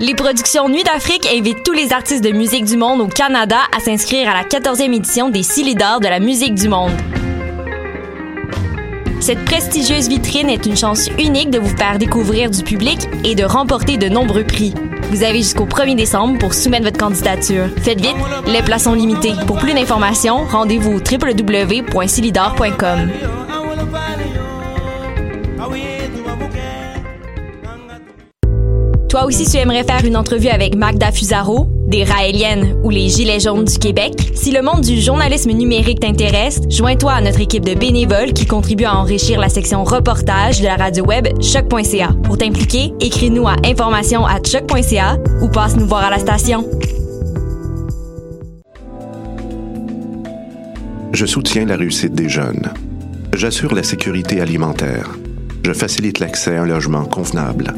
Les productions Nuit d'Afrique invitent tous les artistes de musique du monde au Canada à s'inscrire à la 14e édition des Silidor de la musique du monde. Cette prestigieuse vitrine est une chance unique de vous faire découvrir du public et de remporter de nombreux prix. Vous avez jusqu'au 1er décembre pour soumettre votre candidature. Faites vite, les places sont limitées. Pour plus d'informations, rendez-vous au www.silidor.com. Toi aussi, tu aimerais faire une entrevue avec Magda Fusaro, des Raéliennes ou les Gilets jaunes du Québec? Si le monde du journalisme numérique t'intéresse, joins-toi à notre équipe de bénévoles qui contribue à enrichir la section reportage de la radio web choc.ca. Pour t'impliquer, écris-nous à information à choc.ca ou passe nous voir à la station. Je soutiens la réussite des jeunes. J'assure la sécurité alimentaire. Je facilite l'accès à un logement convenable.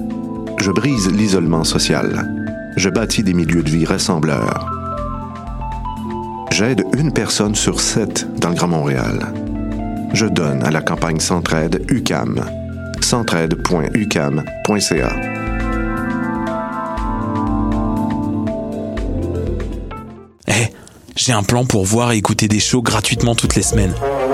Je brise l'isolement social. Je bâtis des milieux de vie rassembleurs. J'aide une personne sur sept dans le Grand Montréal. Je donne à la campagne Centraide UCAM. centraide.ucam.ca. Eh, j'ai un plan pour voir et écouter des shows gratuitement toutes les semaines.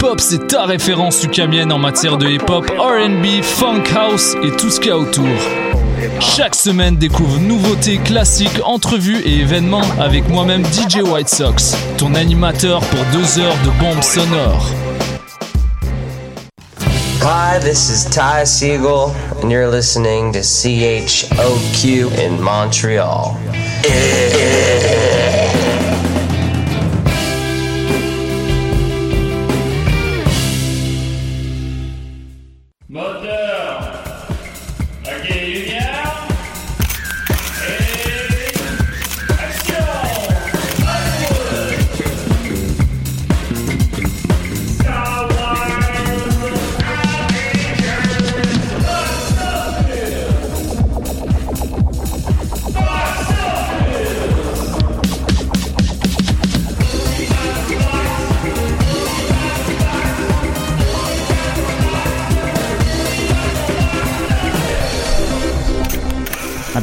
Polypop, c'est ta référence ukamienne en matière de hip-hop, RB, funk house et tout ce qu'il y a autour. Chaque semaine, découvre nouveautés, classiques, entrevues et événements avec moi-même DJ White Sox, ton animateur pour deux heures de bombes sonores. Hi, this is Ty Siegel, and you're listening to CHOQ in Montreal.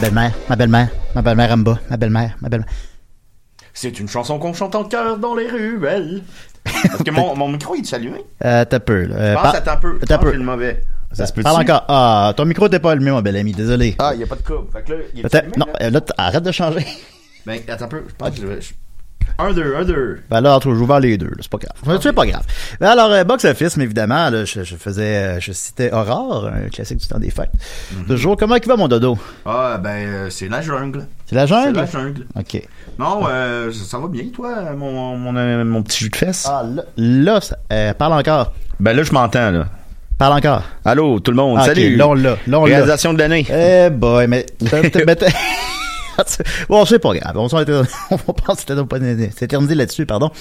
Belle-mère, ma belle-mère, ma belle-mère en bas, ma belle-mère, ma belle-mère. C'est une chanson qu'on chante en chœur dans les ruelles. Parce que mon, mon micro, il est allumé. Euh, t'as peu, là. Euh, Je pense par- c'est un peu. T'as c'est le mauvais. Ça se peut Parle encore. Ah, ton micro t'es pas allumé, mon bel ami, désolé. Ah, il n'y a pas de coupe. Fait que là, il est Peut-être, allumé, non, là? euh, là, t- arrête de changer. Ben, attends un peu. Je pense que je vais. je- Un, deux, un, deux. Ben là, entre j'ouvre les deux, là, c'est pas grave. C'est pas grave. Ben alors, euh, Box Office, mais évidemment, là, je, je faisais, euh, je citais Aurore, un classique du temps des fêtes. Mhm. Toujours, comment il va mon dodo? Ah, ben, euh, c'est la jungle. C'est la jungle? C'est la jungle. Ok. Non, euh, ça, ça va bien, toi, mon, mon, euh, mon petit jus de fesses? Ah, là, là ça- euh, parle encore. Ben là, je m'entends, là. Parle encore. Allô, tout le monde, Ah, salut. on l'a, là, on l'a. Réalisation de l'année. Eh boy, mais... bon, c'est pas grave. On, on va pas s'éterniser s'éterniser là-dessus, pardon.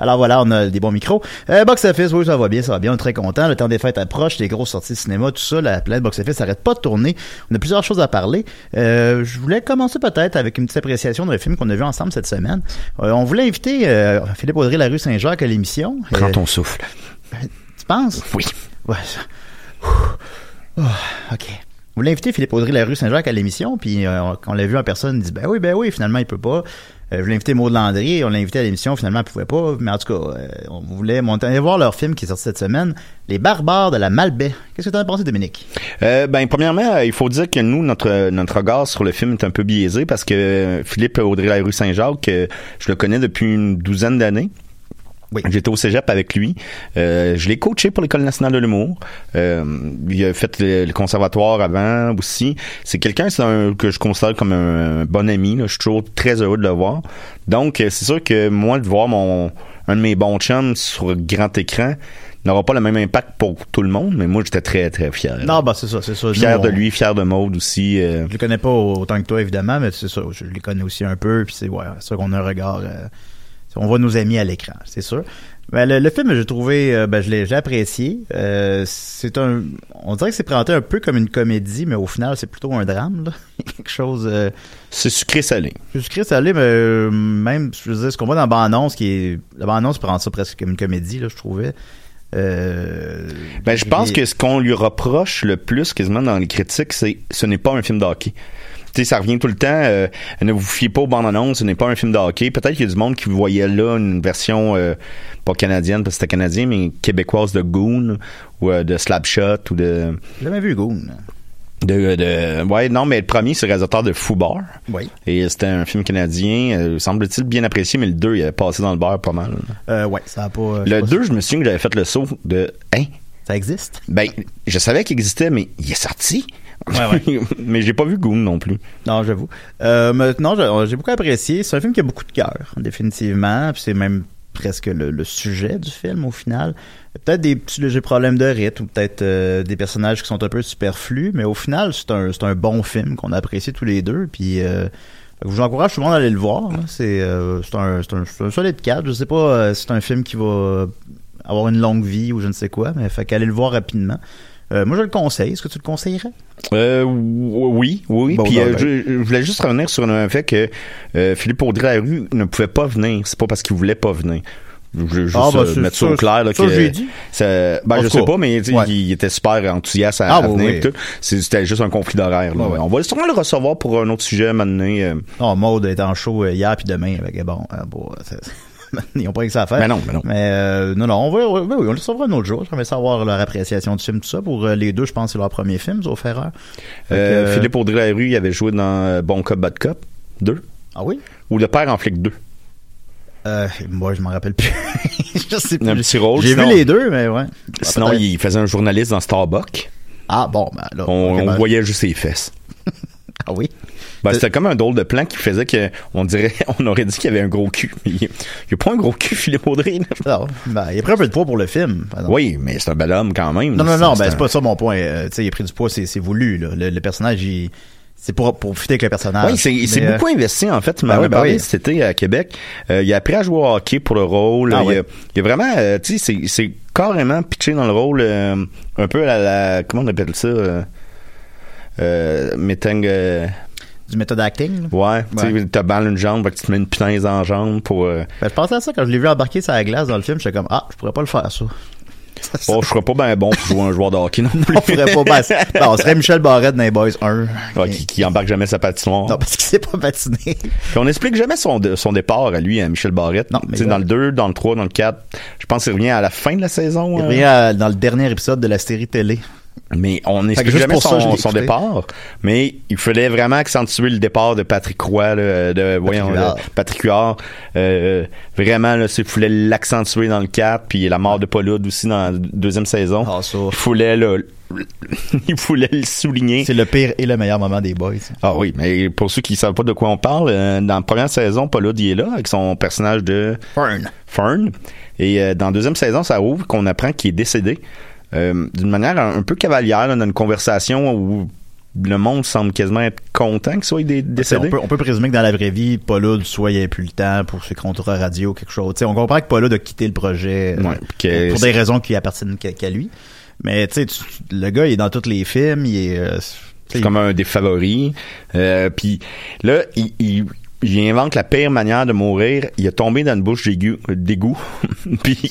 Alors voilà, on a des bons micros. Euh, box office, oui, ça va bien, ça va bien, on est très content. Le temps des fêtes approche, les grosses sorties de cinéma, tout ça, la planète box office arrête pas de tourner. On a plusieurs choses à parler. Euh, je voulais commencer peut-être avec une petite appréciation d'un film qu'on a vu ensemble cette semaine. Euh, on voulait inviter Philippe Audrey, la rue Saint-Jacques à l'émission. Prends ton souffle. tu penses? Oui. Ouais. Ouh. Oh, OK. Vous l'invitez Philippe Audrey la rue Saint-Jacques à l'émission, puis euh, on- l'a vu en personne, il dit ben oui, ben oui, finalement il peut pas. Euh, je invité Maud Landry, on l'a invité à l'émission, finalement elle pouvait pas, mais en tout cas, euh, on voulait monter, voir leur film qui est sorti cette semaine, Les Barbares de la Malbaie. Qu'est-ce que t'en as pensé, Dominique? Euh, ben, premièrement, il faut dire que nous, notre, notre regard sur le film est un peu biaisé parce que Philippe Audrey la rue Saint-Jacques, je le connais depuis une douzaine d'années. Oui. J'étais au cégep avec lui. Euh, je l'ai coaché pour l'École nationale de l'humour. Euh, il a fait le, le conservatoire avant aussi. C'est quelqu'un un, que je considère comme un, bon ami. là. Je suis toujours très heureux de le voir. Donc, euh, c'est sûr que moi, de voir mon un de mes bons chums sur grand écran n'aura pas le même impact pour tout le monde, mais moi j'étais très très fier. Non, bah c'est ça, c'est ça. fier Nous, de on- lui, fier de Maude aussi. euh, Je le connais pas autant que toi, évidemment, mais c'est ça. Je les connais aussi un peu, puis c'est ouais, c'est sûr qu'on a un regard. euh, on voit nos amis à l'écran, c'est sûr. Mais le, le film, j'ai trouvé, euh, ben, je l'ai j'ai apprécié. Euh, c'est un, on dirait que c'est présenté un peu comme une comédie, mais au final, c'est plutôt un drame. Là. Quelque chose. Euh, c'est sucré salé. je suis salé, mais euh, même, je veux dire, ce qu'on voit dans la bande-annonce, qui est, la bande-annonce prend ça presque comme une comédie, là, je trouvais. Euh, Ben, je pense que ce qu'on lui reproche le plus quasiment dans les critiques, c'est ce n'est pas un film de hockey. Tu sais, ça revient tout le temps. euh, ne vous fiez pas aux bandes annonces, ce n'est pas un film de hockey. Peut-être qu'il y a du monde qui voyait là une version euh, pas canadienne parce que c'était canadien, mais québécoise de Goon ou euh, de Slapshot ou de, J'ai jamais vu Goon? de, de- ouais non mais le premier c'est le réalisateur de Foubar Oui. et c'était un film canadien euh, semble-t-il bien apprécié mais le 2 il avait passé dans le beurre pas mal. Euh, ouais, ça a pas. euh, Le je sais pas 2 je me souviens que j'avais fait le saut de hein? Ça existe? ben, je savais qu'il existait, mais il est sorti. mais j'ai pas vu Goon non plus. Non, j'avoue. Euh, maintenant, j'ai beaucoup apprécié. C'est un film qui a beaucoup de cœur, définitivement. Puis c'est même presque le, le sujet du film au final. Peut-être des petits légers problèmes de rythme, ou peut-être euh, des personnages qui sont un peu superflus, mais au final, c'est un, un bon film qu'on a apprécié tous les deux. Puis euh, je vous encourage tout le monde à aller le voir. C'est euh, un, un, un solide cadre. Je sais pas euh, si c'est un film qui va avoir une longue vie ou je ne sais quoi, mais fait qu'aller le voir rapidement. Euh, moi, je le conseille. Est-ce que tu le conseillerais? Euh, oui, oui. Bon, Puis non, euh, ben. je, je voulais juste revenir sur un fait que euh, Philippe Audrey la rue ne pouvait pas venir. C'est pas parce qu'il voulait pas venir. Je veux juste Ah, bah, c'est mettre ça au clair. Là, ça, que j'ai dit. ça- ben, En je sais pas, mais ouais. il était super enthousiaste à, Ah, à venir. oui. tout. C'était juste un conflit d'horaire. Ouais. On va sûrement le recevoir pour un autre sujet maintenant. euh. Non, Maude est en show hier puis demain. Bon, bon c'est- ils n'ont pas que ça à faire. Mais non, mais non. Mais euh, non, non, on va, oui, on le saura un autre jour. J'aimerais savoir leur appréciation du film, tout ça. Pour euh, les deux, je pense que c'est leur premier film. Fait que, Euh, Philippe Audrey la rue, il avait joué dans euh, Bon Cop, Bad Cop 2. Ah oui? Ou Le Père en flic 2. Euh, moi, je m'en rappelle plus. je sais plus. Un petit rôle. J'ai vu les deux, mais ouais. Sinon, il faisait un journaliste dans Starbucks. Ah bon, ben là. On, on ben- voyait juste ses fesses. Ah oui? Ben, c'était comme un drôle de plan qui faisait que on dirait, on aurait dit qu'il y avait un gros cul. Il n'y a pas un gros cul, Philippe Audrey. là. Non, ben, il a pris un peu de poids pour le film. Oui, mais c'est un bel homme quand même. Non, non, non, ben, un- c'est pas ça mon point. Euh, tu sais, il a pris du poids, c'est c'est voulu, là. Le, le personnage, il, c'est pour, pour fitter avec le personnage. Oui, c'est il s'est Mais, euh, beaucoup investi en fait. Il ben oui, ben parlé oui. cet été à Québec. Euh, il a appris à jouer au hockey pour le rôle. Ah il, oui. a, il a vraiment, euh, tu sais, c'est- c'est carrément pitché dans le rôle un peu à la, comment on appelle ça, euh, Du méthode acting, ouais, tu Ouais. sais, t'as mal une jambe, que tu te mets une putain en jambe pour. Euh, Ben, je pensais à ça quand je l'ai vu embarquer sur la glace dans le film. J'étais comme, ah, je pourrais pas le faire, ça. bon, je serais pas bien bon pour jouer un joueur de hockey non plus. on pourrait pas. Ben, ben, on serait Michel Barrette dans les Boys 1. Ouais, qui, qui embarque jamais sa patinoire. Non, parce qu'il sait pas patiner. Puis on explique jamais son, son départ à lui, à Michel Barrette. Non, mais Tu ouais. dans le 2, dans le 3, dans le 4. Je pense qu'il revient à la fin de la saison. Il euh, revient à- dans le dernier épisode de la série télé. Mais on que n'explique juste jamais pour ça, son, l'ai son départ. Mais il fallait vraiment accentuer le départ de Patrick Roy, là, de, voyons, Patrick Huard. Euh, vraiment, là, c'est- il fallait l'accentuer dans le 4, puis la mort de Paulude aussi dans la deuxième saison. Ah, ça. Il fallait, là, il fallait le souligner. C'est le pire et le meilleur moment des Boys. Ah oui, mais pour ceux qui savent pas de quoi on parle, euh, dans la première saison, Paulude il est là avec son personnage de Fern. Fern. Et euh, dans la deuxième saison, ça ouvre qu'on apprend qu'il est décédé euh, d'une manière un, un peu cavalière, là, dans une conversation où le monde semble quasiment être content qu'il soit dé- décédé. On peut, on peut présumer que dans la vraie vie, Paulud, soit il n'y avait plus le temps pour ses contrats radio, quelque chose. T'sais, on comprend que Paulud a quitté le projet euh, Ouais, pour des raisons qui appartiennent qu'à lui. Mais tu sais, le gars, il est dans tous les films, il est... euh, C'est comme un des favoris. Euh, Puis là, il, il, il invente la pire manière de mourir. Il a tombé dans une bouche d'égout. Puis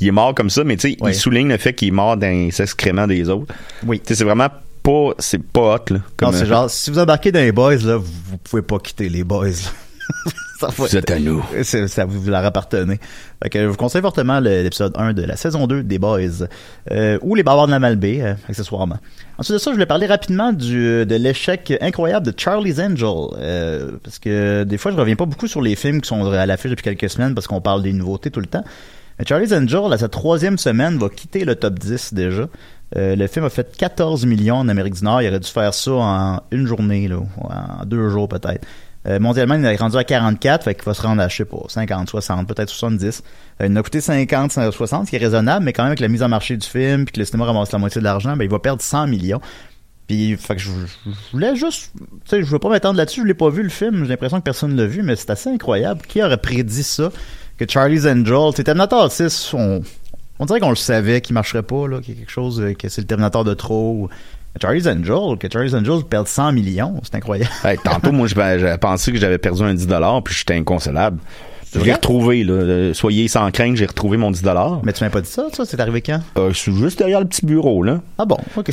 il est mort comme ça, mais tu sais, il souligne le fait qu'il est mort dans les excréments des autres. Oui. Tu sais, c'est vraiment pas, c'est pas hot, là. Non, c'est euh, genre, si vous embarquez dans les Boys, là, vous, vous pouvez pas quitter les Boys. ça, Vous êtes à nous. Ça vous leur appartenez. Que je vous conseille fortement l'épisode 1 de la saison 2 des Boys. Euh, ou les Bavards de la Malbaie, euh, accessoirement. Ensuite de ça, je voulais parler rapidement du, de l'échec incroyable de Charlie's Angel. euh, parce que des fois, je reviens pas beaucoup sur les films qui sont à l'affiche depuis quelques semaines parce qu'on parle des nouveautés tout le temps. Mais Charlie's Angel, à sa troisième semaine, va quitter le top 10 déjà. Euh, le film a fait 14 millions en Amérique du Nord. Il aurait dû faire ça en une journée, là, en deux jours peut-être. Euh, mondialement, il est rendu à 44, fait qu'il va se rendre à, je sais pas, 50, 60, peut-être 70. Euh, il en a coûté 50, 60, ce qui est raisonnable, mais quand même avec la mise en marché du film, puis que le cinéma ramasse la moitié de l'argent, ben, il va perdre 100 millions. Puis, je, je voulais juste, tu sais, je veux pas m'attendre là-dessus, je l'ai pas vu le film, j'ai l'impression que personne l'a vu, mais c'est assez incroyable. Qui aurait prédit ça? Que Charlie's Angel, c'est Terminator 6, on, dirait qu'on le savait qu'il marcherait pas, là, qu'il y a quelque chose, euh, que c'est le Terminator de trop. Charlie's Angel, que Charlie's Angel perde 100 millions, c'est incroyable. Hey, tantôt, moi, je- pensé que j'avais perdu un 10 puis j'étais inconsolable. Je l'ai retrouvé, là. Euh, Soyez sans crainte, j'ai retrouvé mon 10 Mais tu m'as pas dit ça, ça, c'est arrivé quand? euh, Je suis juste derrière le petit bureau, là. Ah bon, ok.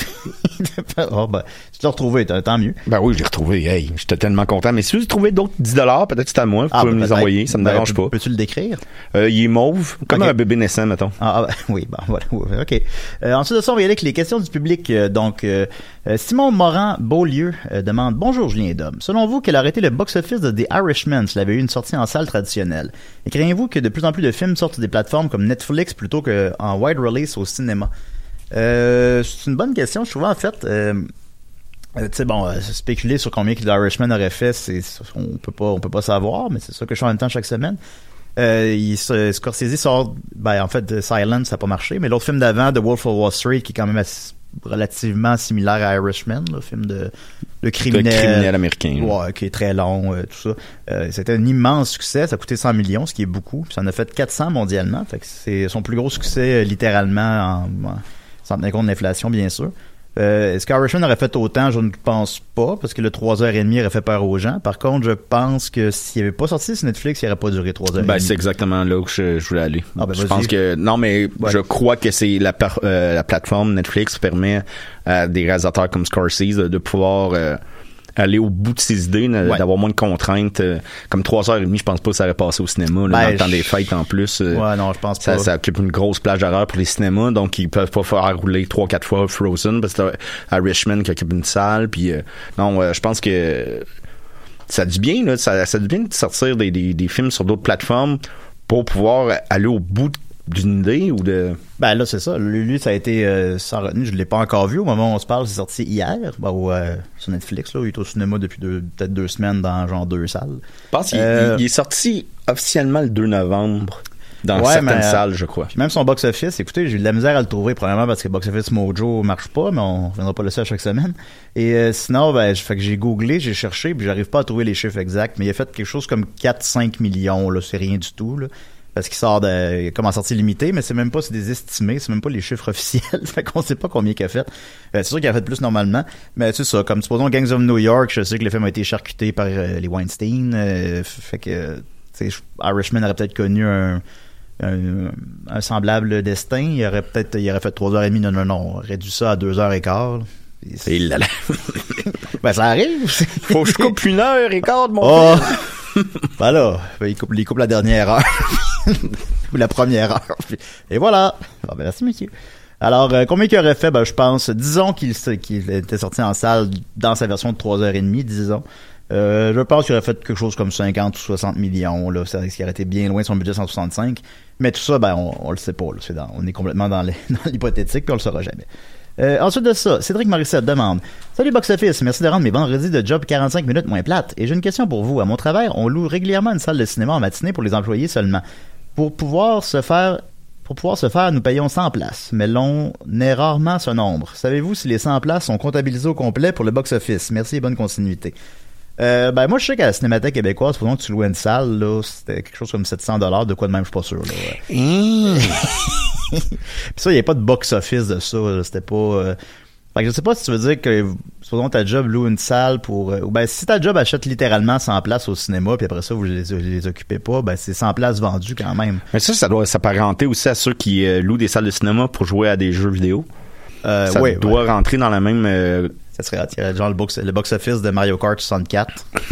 oh, ben, tu l'as retrouvé, tant mieux. Ben oui, je l'ai retrouvé. Hey, j'étais tellement content. Mais si vous trouvez d'autres 10 peut-être que c'est à moi. Vous Ah, pouvez ben, me les peut-être. envoyer. Ça me Ben, dérange pas. Peux-tu le décrire? Euh, il est mauve, comme un bébé naissant, mettons. Ah, ah, ben, oui, bon, voilà, ok. Euh, ensuite de ça, on va y aller avec les questions du public. Euh, donc, euh, Simon Morin Beaulieu euh, demande Bonjour Julien Dom. Selon vous, quel aurait été le box-office de The Irishman s'il avait eu une sortie en salle traditionnelle? Et craignez-vous que de plus en plus de films sortent des plateformes comme Netflix plutôt qu'en wide release au cinéma? Euh, C'est une bonne question. Je trouve en fait. Euh, euh, tu sais bon, euh, spéculer sur combien que Irishman aurait fait, c'est on peut pas on peut pas savoir, mais c'est ça que je fais en même temps chaque semaine. Euh, Scorsese sort, ben en fait, Silence, ça n'a pas marché, mais l'autre film d'avant, The Wolf of Wall Street, qui est quand même assez- relativement similaire à Irishman, le film de, de criminel, criminel américain, ouais, qui est très long, euh, tout ça. Euh, C'était un immense succès, ça a coûté 100 millions, ce qui est beaucoup, puis ça en a fait 400 mondialement, fait que c'est son plus gros succès euh, littéralement, en, en- sans tenir compte de l'inflation, bien sûr. Euh, Est-ce aurait fait autant? Je ne pense pas, parce que le 3h30 aurait fait peur aux gens. Par contre, je pense que s'il n'y avait pas sorti sur Netflix, il n'aurait pas duré 3h30. Ben, c'est exactement là où je, je voulais aller. Ah, ben, je pense que non, mais Ouais. je crois que c'est la, euh, la plateforme Netflix permet à des réalisateurs comme Scorsese de, de pouvoir euh, aller au bout de ses idées, Ouais. d'avoir moins de contraintes. euh, comme trois heures et demie, je pense pas que ça aurait passé au cinéma là, Ben, dans le temps des fêtes en plus. euh, Ouais, non, je pense ça, pas. ça occupe une grosse plage d'horaire pour les cinémas, donc ils peuvent pas faire rouler trois quatre fois Frozen parce que t'as Richmond qui occupe une salle. Puis euh, non, euh, je pense que ça a du bien là, ça, ça a du bien de sortir des, des, des films sur d'autres plateformes pour pouvoir aller au bout d'une idée ou de. Ben là, c'est ça. Lui, ça a été euh, sans retenue. Je l'ai pas encore vu. Au moment où on se parle, c'est sorti hier. Ben, au, euh, sur Netflix, là. Il est au cinéma depuis peut-être deux semaines dans genre deux salles. Je pense qu'il Euh, il est sorti officiellement le 2 novembre dans Ouais, certaines mais, salles, je crois. Puis même son box-office, écoutez, j'ai eu de la misère à le trouver, premièrement parce que Box Office Mojo marche pas, mais on viendra pas le ça chaque semaine. Et euh, sinon, ben, je- fait que j'ai googlé, j'ai cherché, puis j'arrive pas à trouver les chiffres exacts, mais il a fait quelque chose comme 4-5 millions, là, c'est rien du tout, là. Parce qu'il sort de, comme en sortie limitée, mais c'est même pas, c'est des estimés, c'est même pas les chiffres officiels. fait qu'on sait pas combien qu'il a fait. Euh, c'est sûr qu'il a fait plus normalement, mais c'est ça, comme supposons Gangs of New York, je sais que le film a été charcuté par euh, les Weinstein, euh, fait que, Irishman aurait peut-être connu un, un, un semblable destin, il aurait peut-être il aurait fait 3h30, non, non, non, réduit ça à 2h15. là. Et là, là. Ben, ça arrive. Faut que je coupe une heure et quart de mon Oh! ben là, ben, il coupe, il coupe la dernière heure. La première heure. Et voilà. Ah, ben, merci, monsieur. Alors, euh, combien qu'il aurait fait? Ben, je pense, disons qu'il était sorti en salle dans sa version de 3h30, disons. Euh, je pense qu'il aurait fait quelque chose comme 50 ou 60 millions, là. C'est ce qui aurait été bien loin de son budget 165. Mais tout ça, ben, on, le sait pas, on est complètement dans l'hypothétique, puis on le saura jamais. Euh, ensuite de ça, Cédric Morissette demande Salut Box Office, merci de rendre mes vendredis de job 45 minutes moins plates. Et j'ai une question pour vous. À mon travail, on loue régulièrement une salle de cinéma en matinée pour les employés seulement. Pour pouvoir se faire pour pouvoir se faire, nous payons 100 places, mais l'on est rarement ce nombre. Savez-vous si les 100 places sont comptabilisées au complet pour le box-office? Merci et bonne continuité. Euh, ben moi je sais qu'à la Cinémathèque québécoise, pendant que tu louais une salle, là, c'était quelque chose comme 700 dollars, de quoi de même, je suis pas sûr. Là, ouais. Puis ça, il n'y a pas de box-office de ça. C'était pas. euh, Fait que je sais pas si tu veux dire que, supposons ta job loue une salle pour. euh, ben, si ta job achète littéralement 100 places au cinéma, puis après ça, vous les, les occupez pas, ben, c'est 100 places vendues quand même. Mais ça, ça doit s'apparenter aussi à ceux qui euh, louent des salles de cinéma pour jouer à des jeux vidéo. Euh, ça doit rentrer dans la même. euh, Ça serait genre le box, le box-office de Mario Kart 64.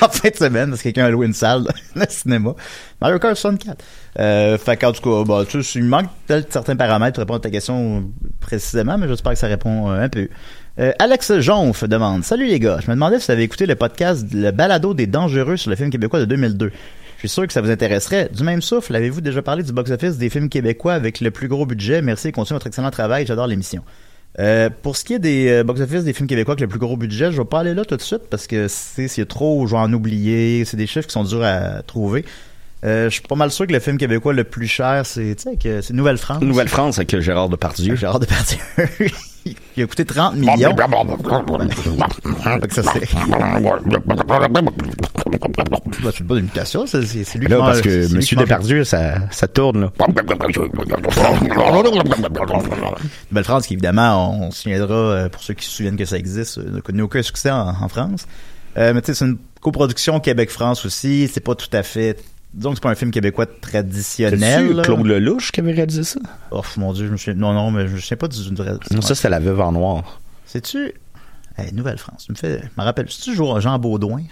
en fin de semaine, parce que quelqu'un a loué une salle de cinéma. Mario Kart 64. Euh, fait qu'en tout cas, bah, tu sais, il manque peut-être certains paramètres pour répondre à ta question précisément, mais j'espère que ça répond un peu. Euh, Alex Jonf demande Salut les gars, je me demandais si vous avez écouté le podcast Le balado des dangereux sur le film québécois de 2002. Je suis sûr que ça vous intéresserait. Du même souffle, avez-vous déjà parlé du box-office des films québécois avec le plus gros budget? Merci et continuez votre excellent travail, j'adore l'émission. Euh, pour ce qui est des euh, box-office des films québécois avec le plus gros budget, je vais pas aller là tout de suite parce que c'est trop, je vais en oublier. C'est des chiffres qui sont durs à trouver. Euh, je suis pas mal sûr que le film québécois le plus cher, c'est tu sais, que c'est Nouvelle-France. Nouvelle-France avec Gérard Depardieu. Gérard Depardieu. Il a coûté 30 millions. Ça, c'est... Bah, c'est pas d'imitation, ça, c'est c'est lui Là, qui parce mange- que c'est lui Monsieur mange- Depardieu, ça, ça tourne, là. Nouvelle-France, qui évidemment, on, on se souviendra, euh, pour ceux qui se souviennent que ça existe, euh, n'a connu aucun succès en, en France. Euh, mais tu sais, c'est une coproduction Québec-France aussi. C'est pas tout à fait. Disons que c'est pas un film québécois traditionnel. C'est-tu là. Claude Lelouch qui avait réalisé ça? Oh mon dieu, je me. Non, non, mais je me souviens pas du. Non, ça, c'est La Veuve en Noir. C'est-tu. Hey, Nouvelle-France. Tu me fais. Je me rappelle. C'est-tu Jean Baudouin?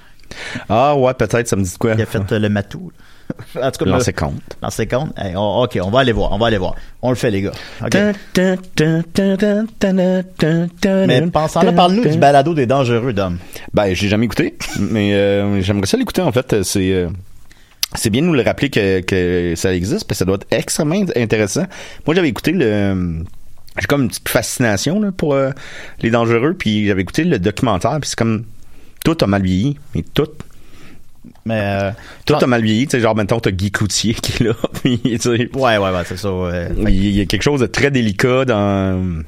Ah, ouais, peut-être, ça me dit de quoi? qui a fait euh, le matou? en tout cas, L'an le- 50. L'an 50. Hey, on- ok, on va aller voir. On va aller voir. On le fait, les gars. Ok. Mais pensant là, parle-nous du balado des dangereux d'hommes. Ben, j'ai jamais écouté, mais euh, j'aimerais ça l'écouter en fait. C'est euh, c'est bien de nous le rappeler que, que ça existe, parce que ça doit être extrêmement intéressant. Moi, j'avais écouté le j'ai comme une petite fascination là, pour euh, les dangereux, puis j'avais écouté le documentaire, puis c'est comme tout a mal vieilli, mais tout Mais. euh, tout a mal vieilli, tu sais genre maintenant t'as Guy Coutier qui est là, puis tu sais Ouais, ouais, ouais, c'est ça. ouais. il y a quelque chose de très délicat dans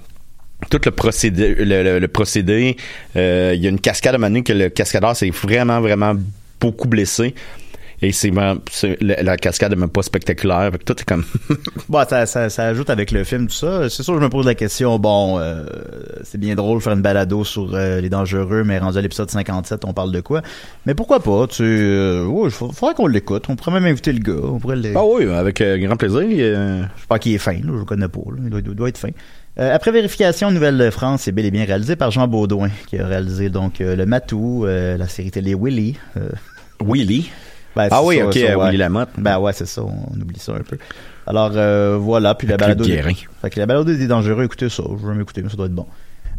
tout le procédé. Le, le- le procédé. Euh, il y a une cascade à un moment donné que le cascadeur s'est vraiment, vraiment beaucoup blessé. Et c'est la, la cascade est même pas spectaculaire. Fait que tout est comme. Bon, ça, ça, ça ajoute avec le film, tout ça. C'est sûr je me pose la question, bon, euh, c'est bien drôle de faire une balado sur euh, les dangereux, mais rendu à l'épisode 57, on parle de quoi? Mais pourquoi pas? Tu, euh, ouais, faudrait qu'on l'écoute. On pourrait même inviter le gars. On pourrait le... ah oui, avec grand plaisir. Je pense qu'il est fin, là, je le connais pas. là. Il doit, être fin. Euh, après vérification, Nouvelle-France c'est bel et bien réalisé par Jean Baudouin, qui a réalisé donc euh, Le Matou, euh, la série télé Willy. Willy? Ben, Ah oui, ça, ok, ça, ouais. Willy Lamotte. Ben ouais, c'est ça, on oublie ça un peu. Alors euh, voilà, puis la balado. Guérin. Fait que la balado des dangereux, écoutez ça. Je veux m'écouter, mais ça doit être bon.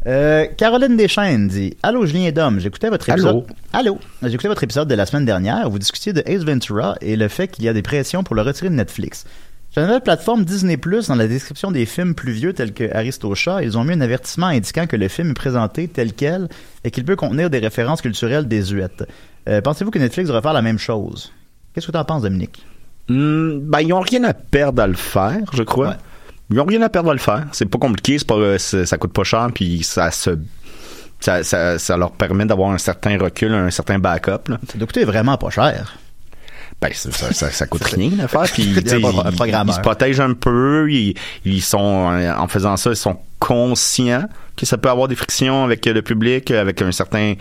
Euh, Caroline Deschaines dit Allô Julien et Dom, j'écoutais votre épisode. Allô. Allô. J'écoutais votre épisode de la semaine dernière. Vous discutiez de Ace Ventura et le fait qu'il y a des pressions pour le retirer de Netflix. Sur la nouvelle plateforme Disney dans la description des films plus vieux tels que Aristocha, ils ont mis un avertissement indiquant que le film est présenté tel quel et qu'il peut contenir des références culturelles désuètes. Euh, Pensez-vous que Netflix devrait faire la même chose? Qu'est-ce que tu en penses, Dominique? Hmm, ben, ils ont rien à perdre à le faire, je crois. Ouais. Ils ont rien à perdre à le faire. C'est pas compliqué, c'est pas, euh, ça coûte pas cher, puis ça se, ça, ça, ça leur permet d'avoir un certain recul, un certain backup. Là. Ça doit coûter vraiment pas cher. Ben, ça, ça, coûte rien à faire. Puis, ils, ils se protègent un peu. Ils, ils sont, euh, en faisant ça, ils sont conscients que ça peut avoir des frictions avec le public, avec un certain,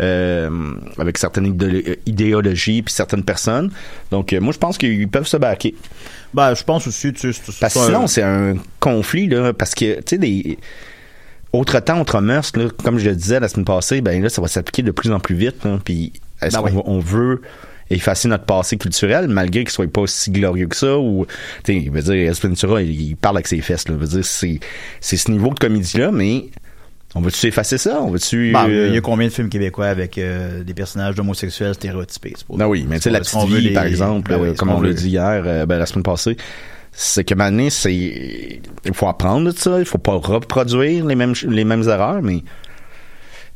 euh, avec certaines idéolo- idéologies puis certaines personnes. Donc, euh, moi, je pense qu'ils peuvent se baquer. Ben, je pense aussi, tu sais, c'est- Parce que sinon, un- c'est un conflit, là, parce que, tu sais, des. Autre temps, autre mœurs, là, comme je le disais la semaine passée, ben là, ça va s'appliquer de plus en plus vite. là. Puis, est-ce Ben qu'on oui. on veut effacer notre passé culturel, malgré qu'il soit pas aussi glorieux que ça, ou, tu sais, il veut dire, Ace Ventura, il, il parle avec ses fesses, là. Veut dire, c'est, c'est ce niveau de comédie-là, mais on va-tu effacer ça? On va-tu. Ben, euh, il y a combien de films québécois avec euh, des personnages d'homosexuels stéréotypés? c'est pas- Ben oui, mais tu sais, la petite vie, les- par exemple, Ben oui, euh, comme on l'a dit hier, euh, ben, la semaine passée, c'est que maintenant, c'est, il faut apprendre de ça, il faut pas reproduire les mêmes, les mêmes erreurs, mais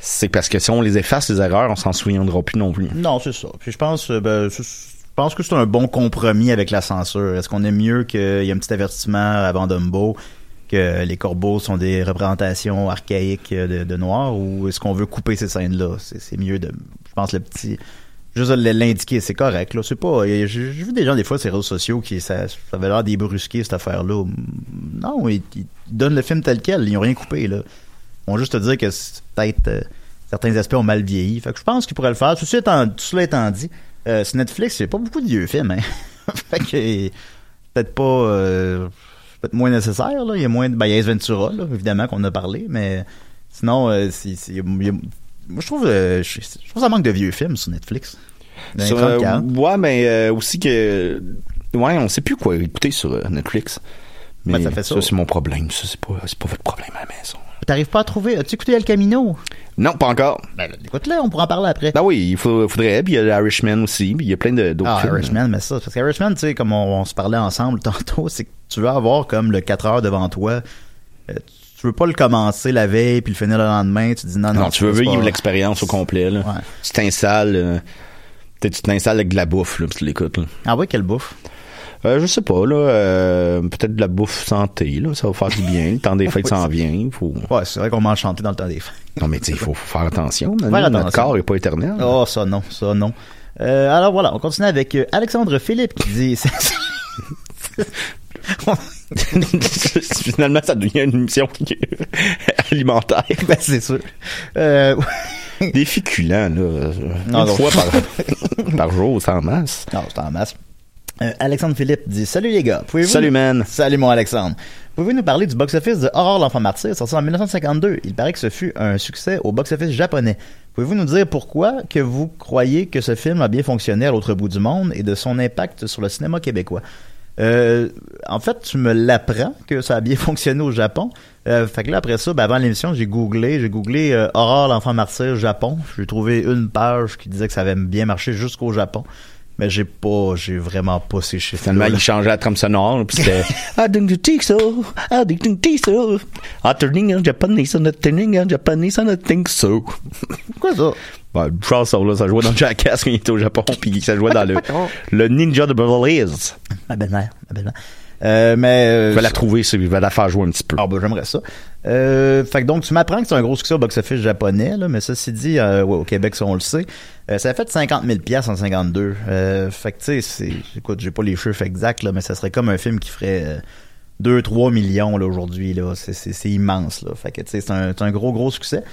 c'est parce que si on les efface, les erreurs, on s'en souviendra plus non plus. Non, c'est ça. Puis je pense, euh, ben, je pense que c'est un bon compromis avec la censure. Est-ce qu'on est mieux qu'il y ait un petit avertissement avant Dumbo que les corbeaux sont des représentations archaïques de, de noirs ou est-ce qu'on veut couper ces scènes-là? C'est mieux de, je pense, le petit, juste l'indiquer, c'est correct, là. C'est pas, j'ai vu des gens, des fois, sur les réseaux sociaux qui, ça, ça l'air débrusquer, cette affaire-là. Non, ils, ils donnent le film tel quel, ils ont rien coupé, là. Vont juste te dire que c'est peut-être, euh, certains aspects ont mal vieilli. Fait que je pense qu'ils pourraient le faire. Tout, ça étant, tout cela étant dit, euh, sur Netflix, il n'y a pas beaucoup de vieux films, hein. fait que, peut-être pas, euh, peut-être moins nécessaire, là. Il y a moins de, ben, il y a Ace Ventura, là, évidemment, qu'on a parlé, mais sinon, euh, c'est, c'est- a- moi, je trouve, je, je trouve que ça manque de vieux films sur Netflix. Dans les Sur, 30, 40. ouais, mais euh, aussi que, ouais, on sait plus quoi écouter sur Netflix. Mais Ben, ça fait ça. c'est mon problème. Ça, c'est pas, c'est pas votre problème à la maison. T'arrives pas à trouver, as-tu écouté El Camino? Non, pas encore. Ben, écoute-le, on pourra en parler après. Ben oui, il faut, faudrait. Puis il y a l'Irishman aussi. Puis il y a plein d'autres Ah, films. Irishman, mais ça, parce qu'Irishman, tu sais, comme on, on se parlait ensemble tantôt, c'est que tu veux avoir comme le 4 heures devant toi. euh, tu veux pas le commencer la veille puis le finir le lendemain. Tu dis non, non. Non, tu veux vivre l'expérience au complet. Là. Ouais. Tu t'installes, euh, tu t'installes avec de la bouffe, là, puis tu l'écoutes. Ah oui, quelle bouffe? Euh, je sais pas, là, euh, peut-être de la bouffe santé, là, ça va faire du bien. Le temps des fêtes Oui, s'en vient. Faut... Ouais, c'est vrai qu'on mange chanter dans le temps des fêtes. Non, mais il faut, faut faire attention. Faire Notre corps est pas éternel. Oh, ça non, ça non. Euh, alors voilà, on continue avec Alexandre Philippe qui dit... Finalement, ça devient une émission alimentaire. ben, c'est sûr. Euh, Des féculents, là. Non, une non. fois par, par jour, c'est en masse. non, c'est en masse. Euh, Alexandre Philippe dit Salut les gars, pouvez-vous Salut, man. Salut mon Alexandre. Pouvez-vous nous parler du box-office de Aurore l'enfant martyr sorti en 1952 Il paraît que ce fut un succès au box-office japonais. Pouvez-vous nous dire pourquoi que vous croyez que ce film a bien fonctionné à l'autre bout du monde et de son impact sur le cinéma québécois? Euh, en fait, tu me l'apprends que ça a bien fonctionné au Japon. Euh, fait que là, après ça, ben, avant l'émission, j'ai googlé, j'ai googlé euh, Aurore l'enfant martyr Japon. J'ai trouvé une page qui disait que ça avait bien marché jusqu'au Japon. Mais j'ai pas, j'ai vraiment pas ces chiffres. Finalement, il changeait la trame sonore, puis c'était I don't think so, I don't think so. I turning en japonais, I'm not turning en japonais, I don't think so. Quoi ça? Une chanson, là, ça jouait dans Jackass quand il était au Japon, puis ça jouait dans le, le Ninja de Beverly Hills. Ma belle-mère, ma belle-mère. Euh, mais euh, Je vais la trouver, je vais la faire jouer un petit peu. Ah ben j'aimerais ça. Euh, fait que donc tu m'apprends que c'est un gros succès au box-office japonais, là, mais ça c'est dit, euh, ouais, au Québec ça on le sait. Euh, ça a fait 50 000 pièces en 52. Euh, fait que tu sais, écoute, j'ai pas les chiffres exacts là, mais ça serait comme un film qui ferait 2-3 millions là aujourd'hui là. C'est, immense là. Fait que tu sais, c'est un, gros gros succès.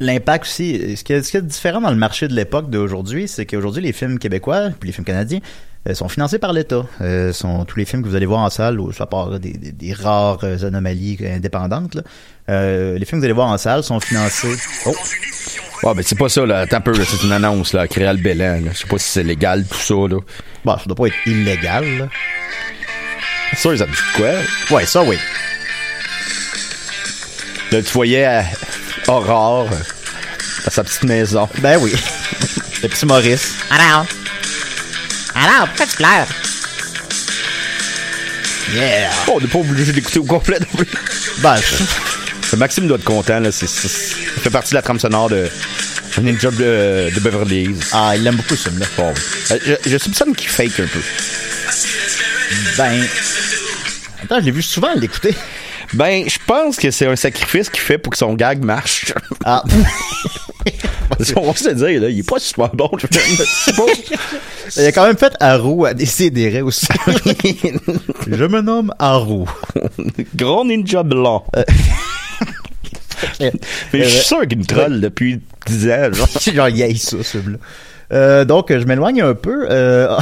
L'impact aussi, ce qui, est, ce qui est différent dans le marché de l'époque d'aujourd'hui, c'est qu'aujourd'hui, les films québécois, puis les films canadiens, sont financés par l'État. Euh, sont tous les films que vous allez voir en salle, ou à part là, des, des- des rares anomalies indépendantes, là, euh, les films que vous allez voir en salle sont financés. Oh, Ouais, ben c'est pas ça, là. Attends un peu, là. C'est une annonce, là. Créal Bellan, là. Je sais pas si c'est légal, tout ça, là. bon, ça doit pas être illégal. Là. Ça, ça me dit quoi? Ouais, ça oui. Là, tu voyais euh, Aurore dans sa petite maison. Ben oui. Le petit Maurice. Alors? Alors, pourquoi tu pleures? Yeah. Oh, on n'est pas obligé d'écouter au complet non plus. Ben, ça- Maxime doit être content, là. C'est, c'est- ça fait partie de la trame sonore de Ninja de, de Beverly Hills. ah, il aime beaucoup ce film-là. Bon. Euh, Je, je soupçonne qu'il fake un peu. Ben. Attends, je l'ai vu souvent l'écouter. Ben, je pense que c'est un sacrifice qu'il fait pour que son gag marche. Ah. On va se le dire, là, il est pas super bon. je pas. Il a quand même fait Haru à décider aussi. je me nomme Haru. Grand ninja blanc. Mais je suis sûr qu'il me troll depuis 10 ans. Genre. genre, il haït ça, ce film-là. Euh, donc, je m'éloigne un peu. Euh,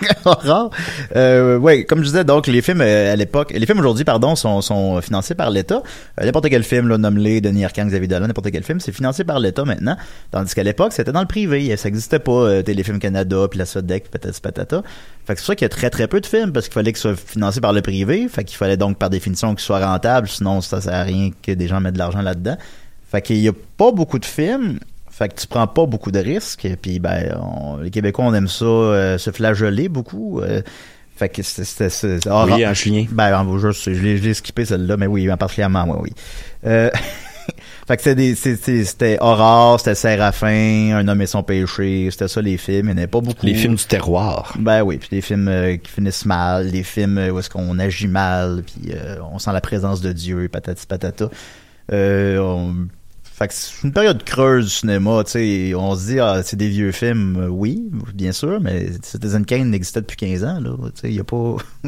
Aurore. Euh, ouais, comme je disais, donc les films euh, à l'époque, les films aujourd'hui, pardon, sont, financés par l'État. Euh, n'importe quel film, là, nomme-les, Denis Arcand, Xavier Dolan, n'importe quel film, c'est financé par l'État maintenant. Tandis qu'à l'époque, c'était dans le privé. Ça n'existait pas, euh, Téléfilm Canada, puis la Sodec, patati patata. Fait que c'est pour ça qu'il y a très très peu de films, parce qu'il fallait qu'ils soient financés par le privé. Fait qu'il fallait donc par définition qu'ils soient rentables, sinon ça sert à rien que des gens mettent de l'argent là-dedans. Fait qu'il y a pas beaucoup de films. Fait que tu prends pas beaucoup de risques. Puis ben, on- les Québécois, on aime ça euh, se flageoler beaucoup. euh, fait que c'était... ah, Oui, ah, un chien. Ben, en- je, je l'ai je l'ai skippé celle-là, mais oui, particulièrement, moi, oui. Euh, fait que c'était Aurore, c'était Séraphin, Un homme et son péché, c'était ça les films. Il n'y en avait pas beaucoup. Les films du terroir. Ben oui, puis des films euh, qui finissent mal, des films où est-ce qu'on agit mal, puis euh, on sent la présence de Dieu, patati patata. Euh, on- Fait que c'est une période creuse du cinéma, tu sais. On se dit, ah, c'est des vieux films, euh, oui, bien sûr, mais Citizen Kane n'existait depuis 15 ans, là. Tu sais, il y a pas...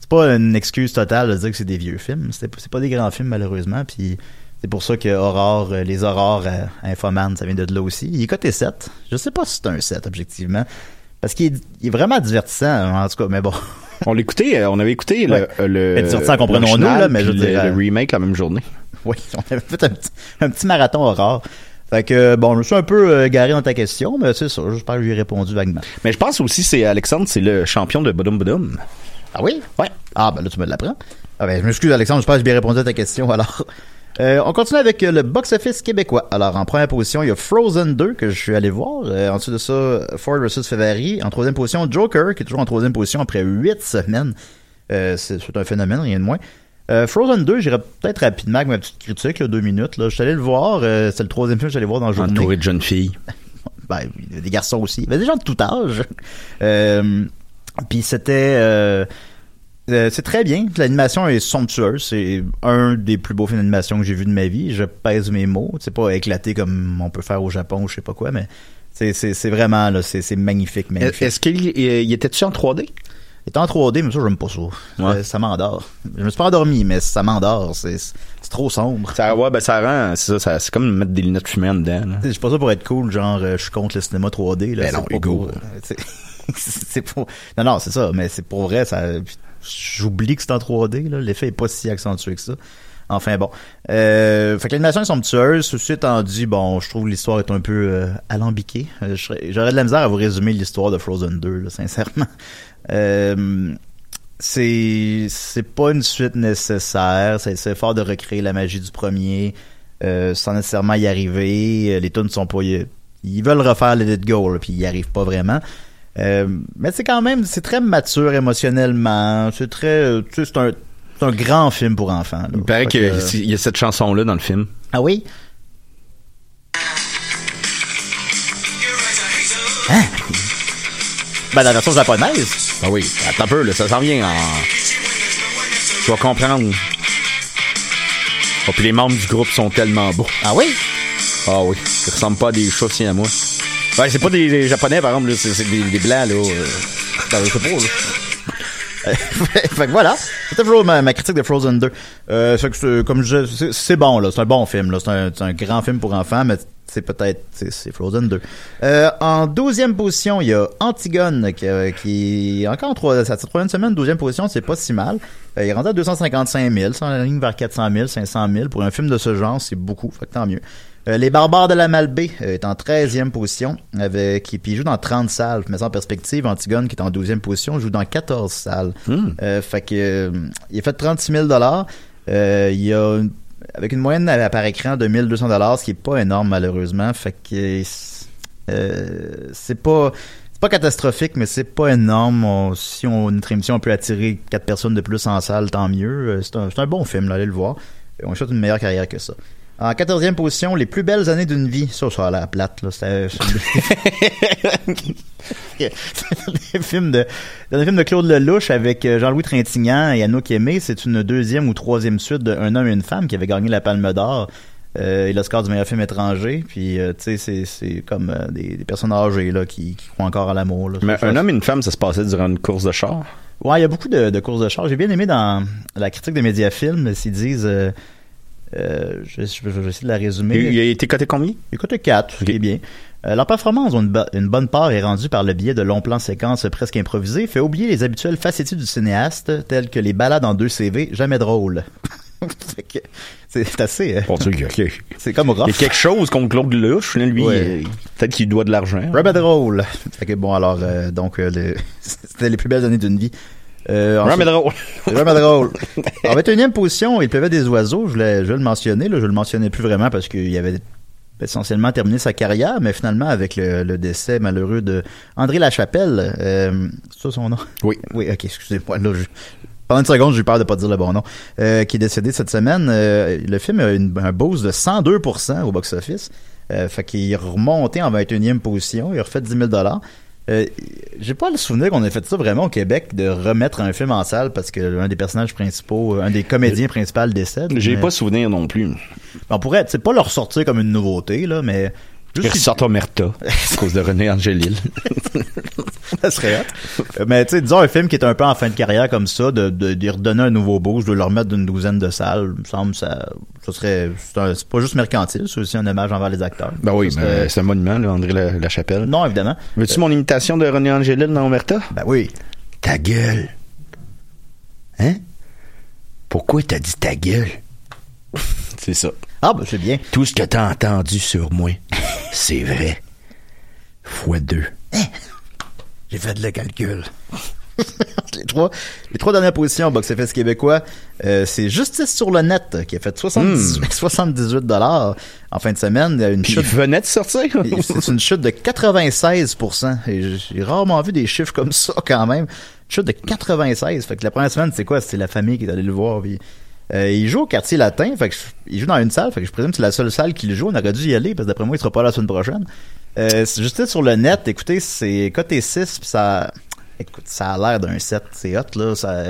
c'est pas une excuse totale de dire que c'est des vieux films. C'est pas des grands films, malheureusement, puis... C'est pour ça que Aurore, euh, les Aurores à Infoman, ça vient de là aussi. Il est coté 7. Je sais pas si c'est un 7, objectivement. Parce qu'il est, est vraiment divertissant, en tout cas, mais bon. On l'écoutait, euh, on avait écouté Ouais. le, le, divertissant, comprenons-nous, là, mais je le, euh, le remake la même journée. Oui, on avait fait un petit, un petit marathon Aurore. Fait que, euh, bon, je me suis un peu euh, garé dans ta question, mais c'est ça, j'espère que j'ai répondu vaguement. Mais je pense aussi c'est Alexandre, c'est le champion de Badum Badum. Ah oui? Ouais. Ah, ben là, tu me l'apprends. Ah ben, je m'excuse, Alexandre, j'espère que j'ai bien répondu à ta question, alors. Euh, on continue avec euh, le box-office québécois. Alors, en première position, il y a Frozen 2, que je suis allé voir. Euh, ensuite de ça, Ford vs. Ferrari. En troisième position, Joker, qui est toujours en troisième position après huit semaines. Euh, c'est un phénomène, rien de moins. Euh, Frozen 2, j'irai peut-être rapidement avec ma petite critique, là, deux minutes. Là. Je suis allé le voir, euh, c'est le troisième film que j'allais voir dans le journée. Entouré de jeunes filles. Ben, des garçons aussi. Ben, des gens de tout âge. Euh, puis c'était... euh, c'est très bien. L'animation est somptueuse. C'est un des plus beaux films d'animation que j'ai vu de ma vie. Je pèse mes mots. C'est pas éclaté comme on peut faire au Japon ou je sais pas quoi, mais c'est, vraiment, là, c'est, magnifique, magnifique. Est-ce qu'il il était-tu en 3D? Il est en 3D, mais ça, j'aime pas ça. Euh, ça m'endort. Je me suis pas endormi, mais ça m'endort. C'est, trop sombre. Ça, ouais, ben, ça rend, c'est ça, c'est comme mettre des lunettes fumées dedans. Je suis pas ça pour être cool, genre euh, je suis contre le cinéma 3D. Là, Ben c'est non, pas Hugo. pour, c'est- c'est pour. Non, non, c'est ça, mais c'est pour vrai, ça. J'oublie que c'est en 3D, là. L'effet est pas si accentué que ça. Enfin bon. Euh, fait que l'animation est somptueuse. Ceci étant dit, bon, je trouve l'histoire est un peu euh, alambiquée. Euh, J'aurais de la misère à vous résumer l'histoire de Frozen 2, là, sincèrement. C'est c'est pas une suite nécessaire. C'est fort de recréer la magie du premier sans nécessairement y arriver. Les tunes sont pas. Ils veulent refaire Let It Go, puis ils y arrivent pas vraiment. Euh, mais c'est quand même, c'est très mature émotionnellement. C'est très, euh, tu sais, c'est un, un grand film pour enfants. là. Il paraît qu'il que- y a cette chanson-là dans le film. Ah oui? Hein? Ben, la version japonaise? Ah oui, attends un peu, là, ça s'en vient en... Tu vas comprendre. Oh, puis les membres du groupe sont tellement beaux. Ah oui? Ah oui, ils ressemblent pas à des chats à moi. Ouais, c'est pas des, des japonais, par exemple, c'est des, des blancs, là. euh. Je sais pas, là. Fait que voilà, c'était ma, ma critique de Frozen 2. Euh, fait que comme je c'est- bon là, c'est un bon film là, c'est un, un grand film pour enfants, mais c'est peut-être c'est Frozen 2. Euh, en douzième position, il y a Antigone qui, euh, qui encore en trois, sa troisième semaine, douzième position, c'est pas si mal. Euh, il est rendu à 255 000, c'est en ligne vers 400 000, 500 000 pour un film de ce genre, c'est beaucoup, fait que tant mieux. Euh, les Barbares de la Malbaie euh, est en 13e position, avec, puis il joue dans 30 salles. Mais en perspective, Antigone, qui est en 12e position, joue dans 14 salles. Euh, fait que, il a fait 36 000 euh, Il a, une- avec une moyenne à- par écran de 1200 ce qui est pas énorme malheureusement. Fait que, euh, c'est pas, c'est pas catastrophique, mais c'est pas énorme. On- si on, notre émission peut attirer quatre personnes de plus en salle, tant mieux. C'est un, un bon film, là, allez le voir. Et on souhaite une meilleure carrière que ça. En 14e position, Les plus belles années d'une vie. Ça, ça a l'air plate, là. C'était... C'est un film de, dans un film de Claude Lelouch avec euh, Jean-Louis Trintignant et Anouk Aimé. C'est une deuxième ou troisième suite de Un homme et une femme qui avait gagné la Palme d'Or euh, et l'Oscar du meilleur film étranger. Puis, euh, tu sais, c'est, c'est comme euh, des, des personnes âgées, là, qui, qui croient encore à l'amour. Mais un homme et une femme, ça se passait durant une course de char? Ouais, il y a beaucoup de, de courses de char. J'ai bien aimé dans la critique des médiafilms, s'ils disent... Euh, euh, je, je- je vais essayer de la résumer. Il, il a été coté combien? Écoutez 4, ce qui est bien. Euh, leur performance, une, une bonne part est rendue par le biais de longs plans séquences presque improvisés, fait oublier les habituelles facéties du cinéaste, telles que les balades en deux CV, jamais drôles. C'est assez... euh, Bon, tu sais, ok. c'est comme rough. Il y a quelque chose contre Claude là, lui. Ouais. euh, Peut-être qu'il doit de l'argent. Jamais drôle. Fait que bon, alors, euh, donc, euh, le- c'était les plus belles années d'une vie. Euh, ensuite- drôle. C'est vraiment drôle. En 21e position, il pleuvait des oiseaux. Je voulais, je vais le mentionner. Là, je le mentionnais plus vraiment parce qu'il avait essentiellement terminé sa carrière, mais finalement, avec le, le décès malheureux de André Lachapelle, euh, c'est ça son nom? Oui. Oui, ok, excusez-moi. Là, je- pendant une seconde, j'ai eu peur de pas dire le bon nom. Euh, qui est décédé cette semaine. Euh, le film a une- un boost de 102% au box-office. Fait qu'il est remonté en 21e position. Il a refait 10 000 euh, j'ai pas le souvenir qu'on ait fait ça vraiment au Québec de remettre un film en salle parce que l'un des personnages principaux, euh, un des comédiens principaux décède. J'ai mais- pas souvenir non plus. On pourrait, c'est pas le ressortir comme une nouveauté là, mais juste ressort Omerta à cause de René Angélil. ça serait hot. Mais tu sais, disons un film qui est un peu en fin de carrière comme ça, de, redonner un nouveau boost, de le remettre d'une douzaine de salles, me semble ça, ça serait, c'est, pas juste mercantile, c'est aussi un hommage envers les acteurs. Ben oui, Ça ben, serait- c'est un monument, là, André La- Lachapelle. non évidemment. Veux-tu mon imitation de René Angélil dans Omerta? Ben oui. Ta gueule. Hein? Pourquoi t'as dit ta gueule? c'est ça. Ah ben c'est bien. Tout ce que t'as entendu sur moi, c'est vrai. Fois deux. J'ai fait de le calcul. les trois, les trois dernières positions au box-office québécois, euh, c'est Justice sur le net qui a fait 78, 78 dollars en fin de semaine. Il y a Une Puis chute, il venait de sortir. c'est une chute de 96 Et J'ai rarement vu des chiffres comme ça quand même. Une chute de 96. Fait que la première semaine, c'est quoi? C'était la famille qui est allée le voir. Puis Euh, il joue au quartier latin, fait que je- il joue dans une salle, fait que je présume que c'est la seule salle qu'il joue. On aurait dû y aller, parce que d'après moi, il sera pas là la semaine prochaine. Euh, juste sur le net, écoutez, c'est côté 6, puis ça, écoute, ça a l'air d'un 7, c'est hot, là, ça,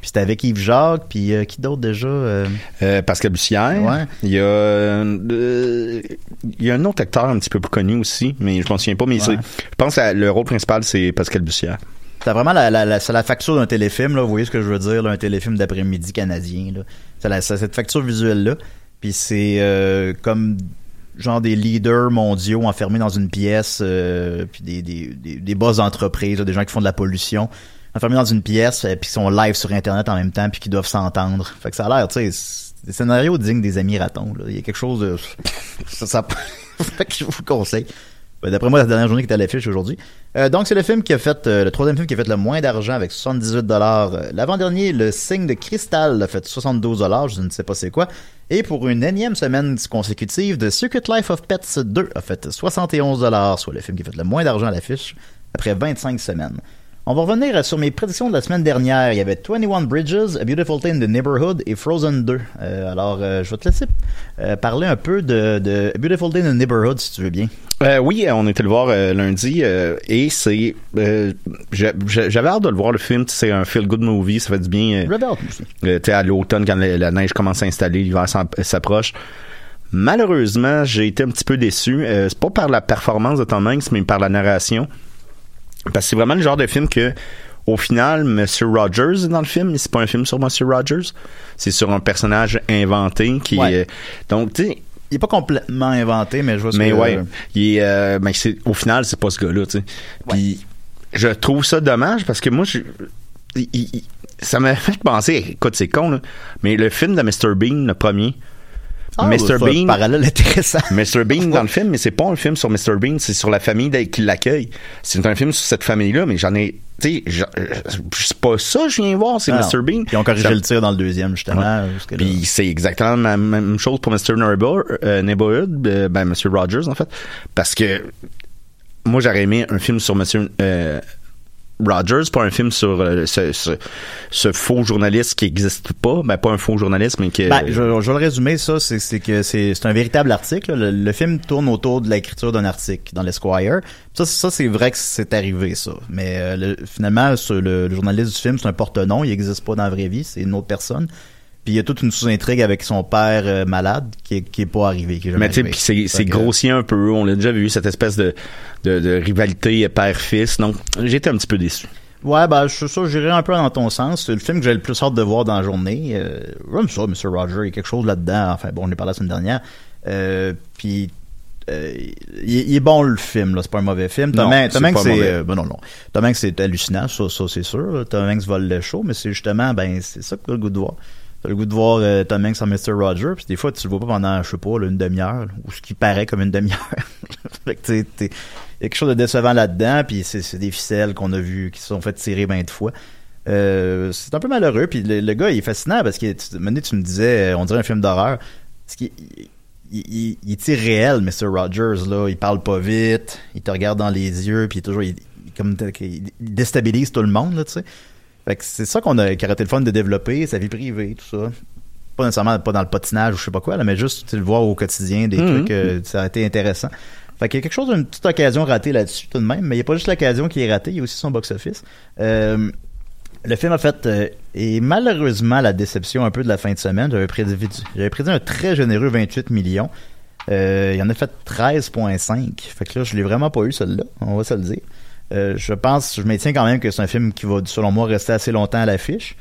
puis c'était avec Yves Jacques, puis euh, qui d'autre déjà? Euh, Pascal Bussière. Ouais. Il y a il y a un autre acteur un petit peu plus connu aussi, mais je m'en souviens pas. Mais je pense que le rôle principal c'est Pascal Bussière. C'est vraiment la, la, la, facture d'un téléfilm, là. Vous voyez ce que je veux dire, un téléfilm d'après-midi canadien. C'est cette facture visuelle-là. Puis c'est euh, comme genre des leaders mondiaux enfermés dans une pièce, euh, puis des, des, des, des boss d'entreprise, là, des gens qui font de la pollution, enfermés dans une pièce, euh, puis qui sont live sur Internet en même temps, puis qui doivent s'entendre. Fait que ça a l'air, tu sais, des scénarios dignes des amis ratons. Il y a quelque chose de... ça, ça... que je vous conseille. Ben, D'après moi, la dernière journée qui était à l'affiche aujourd'hui. Euh, donc, c'est le film qui a fait, euh, le troisième film qui a fait le moins d'argent avec 78 dollars. L'avant-dernier, Le Signe de Cristal, a fait 72 dollars, je ne sais pas c'est quoi. Et pour une énième semaine consécutive, The Secret Life of Pets 2 a fait 71 dollars, soit le film qui a fait le moins d'argent à l'affiche après 25 semaines. On va revenir sur mes prédictions de la semaine dernière. Il y avait 21 Bridges, A Beautiful Day in the Neighborhood et Frozen 2. Euh, alors, euh, je vais te laisser euh, parler un peu de, de A Beautiful Day in the Neighborhood, si tu veux bien. Oui, on était le voir lundi et c'est j'a- j'a- j'avais hâte de le voir le film. C'est un feel good movie, ça fait du bien. euh, t'sais, à l'automne quand la, la neige commence à s'installer, l'hiver s'approche. Malheureusement, j'ai été un petit peu déçu. C'est pas par la performance de Tom Hanks, mais par la narration. Parce que c'est vraiment le genre de film que, au final, Monsieur Rogers est dans le film, mais c'est pas un film sur Monsieur Rogers. C'est sur un personnage inventé qui Ouais. est. Donc, tu sais, Il est pas complètement inventé, mais je vois ce mais que... ouais, il est, euh, ben, c'est, au final, c'est pas ce gars-là, tu sais. Puis je trouve ça dommage parce que moi, je, il- il- il- ça m'a fait penser, écoute, c'est con, là, mais le film de Mr. Bean, le premier, Ah, Mr. un Bean, parallèle intéressant. Mr. Bean dans le film, mais c'est pas un film sur Mr. Bean, c'est sur la famille qui l'accueille. C'est un film sur cette famille-là, mais j'en ai, tu sais, je- c'est pas ça que je viens voir, c'est Ah Mr. Bean. Puis on corrigé Ça- le tir dans le deuxième, justement. Ouais. Puis c'est exactement la même chose pour Mr. Neighbor, euh, Neighborhood, euh, ben Mr. Rogers en fait, parce que moi j'aurais aimé un film sur Mr. euh, Rogers, pas un film sur euh, ce, faux journaliste qui existe pas, ben pas un faux journaliste mais que Ben, je, vais le résumer, ça, c'est que c'est un véritable article. Le, film tourne autour de l'écriture d'un article dans l'Esquire. Ça, ça c'est vrai que c'est arrivé, ça. Mais euh, le- finalement, le journaliste du film, c'est un porte-nom. Il n'existe pas dans la vraie vie. C'est une autre personne. Puis il y a toute une sous-intrigue avec son père euh, malade qui est, qui est pas arrivé. Qui est mais tu sais, c'est, grossier un peu. On l'a déjà vu cette espèce de, de, de rivalité père-fils. Donc j'étais un petit peu déçu. Ouais, ben, je ça, j'irais un peu dans ton sens. C'est le film que j'ai le plus hâte de voir dans la journée. Euh, j'aime ça, Mr. Roger. Il y a quelque chose là-dedans. Enfin, bon, on en a parlé la semaine dernière. Euh, puis, euh, il, il est bon, le film, là. C'est pas un mauvais film. Tom, Hanks- c'est euh, ben non, non. Tom Hanks, c'est hallucinant. Ça, ça, c'est sûr. Tom Hanks vole le show, mais c'est justement, ben, c'est ça que le goût de voir. Le goût de voir euh, Tom Hanks en Mr. Roger, puis des fois, tu le vois pas pendant, je sais pas, une demi-heure, ou ce qui paraît comme une demi-heure. fait que, t'es- y a quelque chose de décevant là-dedans, puis c'est des ficelles qu'on a vues, qui se sont fait tirer de fois. Euh, c'est un peu malheureux, puis le, gars, il est fascinant, parce que, tu, tu me disais, euh, on dirait un film d'horreur. Il, est irréel, Mr. Rogers, là. Il parle pas vite, il te regarde dans les yeux, puis il toujours, il- comme, il déstabilise tout le monde, là, tu sais. Fait que c'est ça qu'on a, qui aurait été le fun de développer, sa vie privée, tout ça. Pas nécessairement pas dans le patinage ou je sais pas quoi, là, mais juste le voir au quotidien, des Mhm. trucs, euh, ça a été intéressant. Fait qu'il y a quelque chose d'une petite occasion ratée là-dessus tout de même, mais il n'y a pas juste l'occasion qui est ratée, il y a aussi son box-office. Euh, le film a fait, euh, et malheureusement, la déception un peu de la fin de semaine, j'avais prédit, j'avais prédit un très généreux 28 millions. Euh, il en a fait 13.5. Fait que là, je l'ai vraiment pas eu, celle-là. On va se le dire. Euh, je pense, je maintiens quand même que c'est un film qui va, selon moi, rester assez longtemps à l'affiche.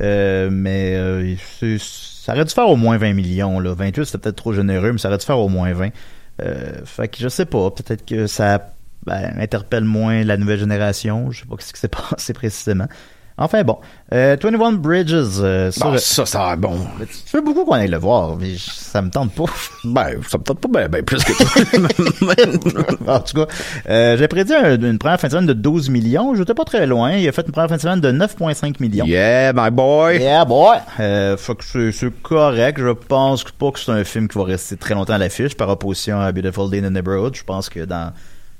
Euh, mais euh, ça aurait dû faire au moins 20 millions. Là. 28, c'était peut-être trop généreux, mais ça aurait dû faire au moins 20. Euh, fait que je sais pas. Peut-être que ça ben, interpelle moins la nouvelle génération. Je sais pas ce qui s'est passé précisément. Enfin bon. Euh, 21 Bridges. euh, ça, Bon, je- ça, ça a bon. tu veux beaucoup qu'on aille le voir, mais je- ça me tente pas. Ben, ça me tente pas ben, ben plus que toi. en tout cas, euh, j'ai prédit un- une première fin de semaine de 12 millions. J'étais pas très loin. Il a fait une première fin de semaine de 9,5 millions. yeah, my boy. Yeah, boy! Euh, fait que c'est, c'est correct. Je pense pas que c'est un film qui va rester très longtemps à l'affiche par opposition à Beautiful Day in the Neighborhood. Je pense que dans